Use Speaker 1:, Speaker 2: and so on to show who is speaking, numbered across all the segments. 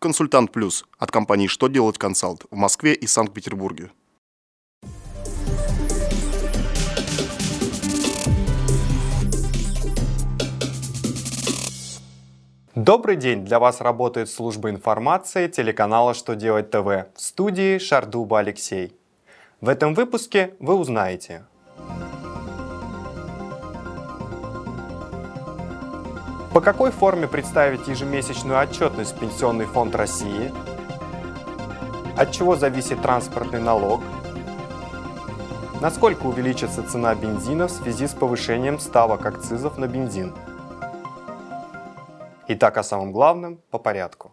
Speaker 1: Консультант Плюс от компании «Что делать консалт» в Москве и Санкт-Петербурге.
Speaker 2: Добрый день! Для вас работает служба информации телеканала «Что делать ТВ» в студии Шардуба Алексей. В этом выпуске вы узнаете По какой форме представить ежемесячную отчетность Пенсионный фонд России? От чего зависит транспортный налог? Насколько увеличится цена бензина в связи с повышением ставок акцизов на бензин? Итак, о самом главном по порядку.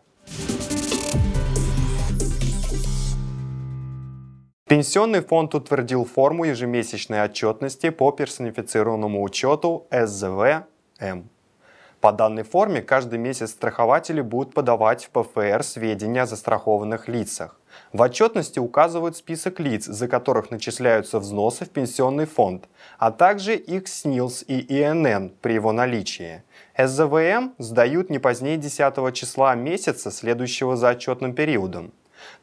Speaker 2: Пенсионный фонд утвердил форму ежемесячной отчетности по персонифицированному учету СЗВ-М. По данной форме каждый месяц страхователи будут подавать в ПФР сведения о застрахованных лицах. В отчетности указывают список лиц, за которых начисляются взносы в пенсионный фонд, а также их СНИЛС и ИНН при его наличии. СЗВМ сдают не позднее 10 числа месяца, следующего за отчетным периодом.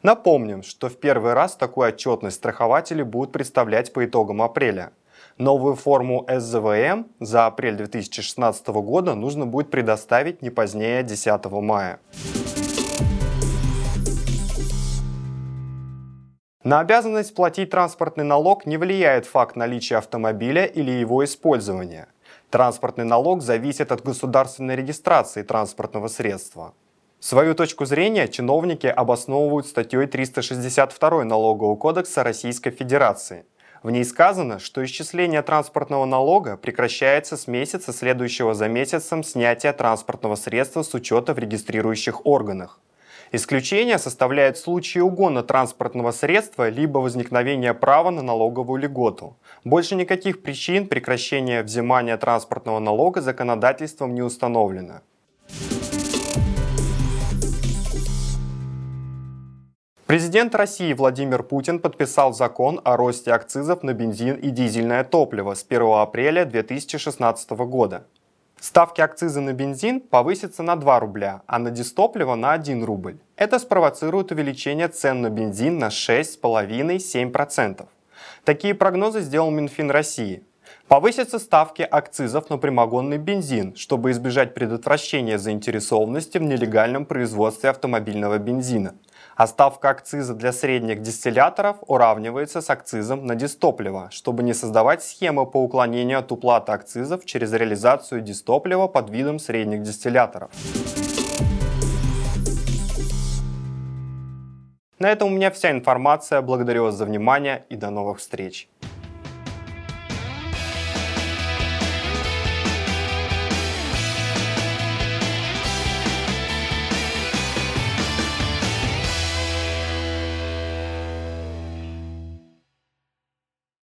Speaker 2: Напомним, что в первый раз такую отчетность страхователи будут представлять по итогам апреля. Новую форму СЗВМ за апрель 2016 года нужно будет предоставить не позднее 10 мая. На обязанность платить транспортный налог не влияет факт наличия автомобиля или его использования. Транспортный налог зависит от государственной регистрации транспортного средства. Свою точку зрения чиновники обосновывают статьей 362 Налогового кодекса Российской Федерации. В ней сказано, что исчисление транспортного налога прекращается с месяца, следующего за месяцем снятия транспортного средства с учета в регистрирующих органах. Исключение составляет случаи угона транспортного средства либо возникновения права на налоговую льготу. Больше никаких причин прекращения взимания транспортного налога законодательством не установлено. Президент России Владимир Путин подписал закон о росте акцизов на бензин и дизельное топливо с 1 апреля 2016 года. Ставки акциза на бензин повысятся на 2 рубля, а на дистопливо на 1 рубль. Это спровоцирует увеличение цен на бензин на 6,5-7%. Такие прогнозы сделал Минфин России. Повысятся ставки акцизов на прямогонный бензин, чтобы избежать предотвращения заинтересованности в нелегальном производстве автомобильного бензина. А ставка акциза для средних дистилляторов уравнивается с акцизом на дистопливо, чтобы не создавать схемы по уклонению от уплаты акцизов через реализацию дистоплива под видом средних дистилляторов. На этом у меня вся информация. Благодарю вас за внимание и до новых встреч.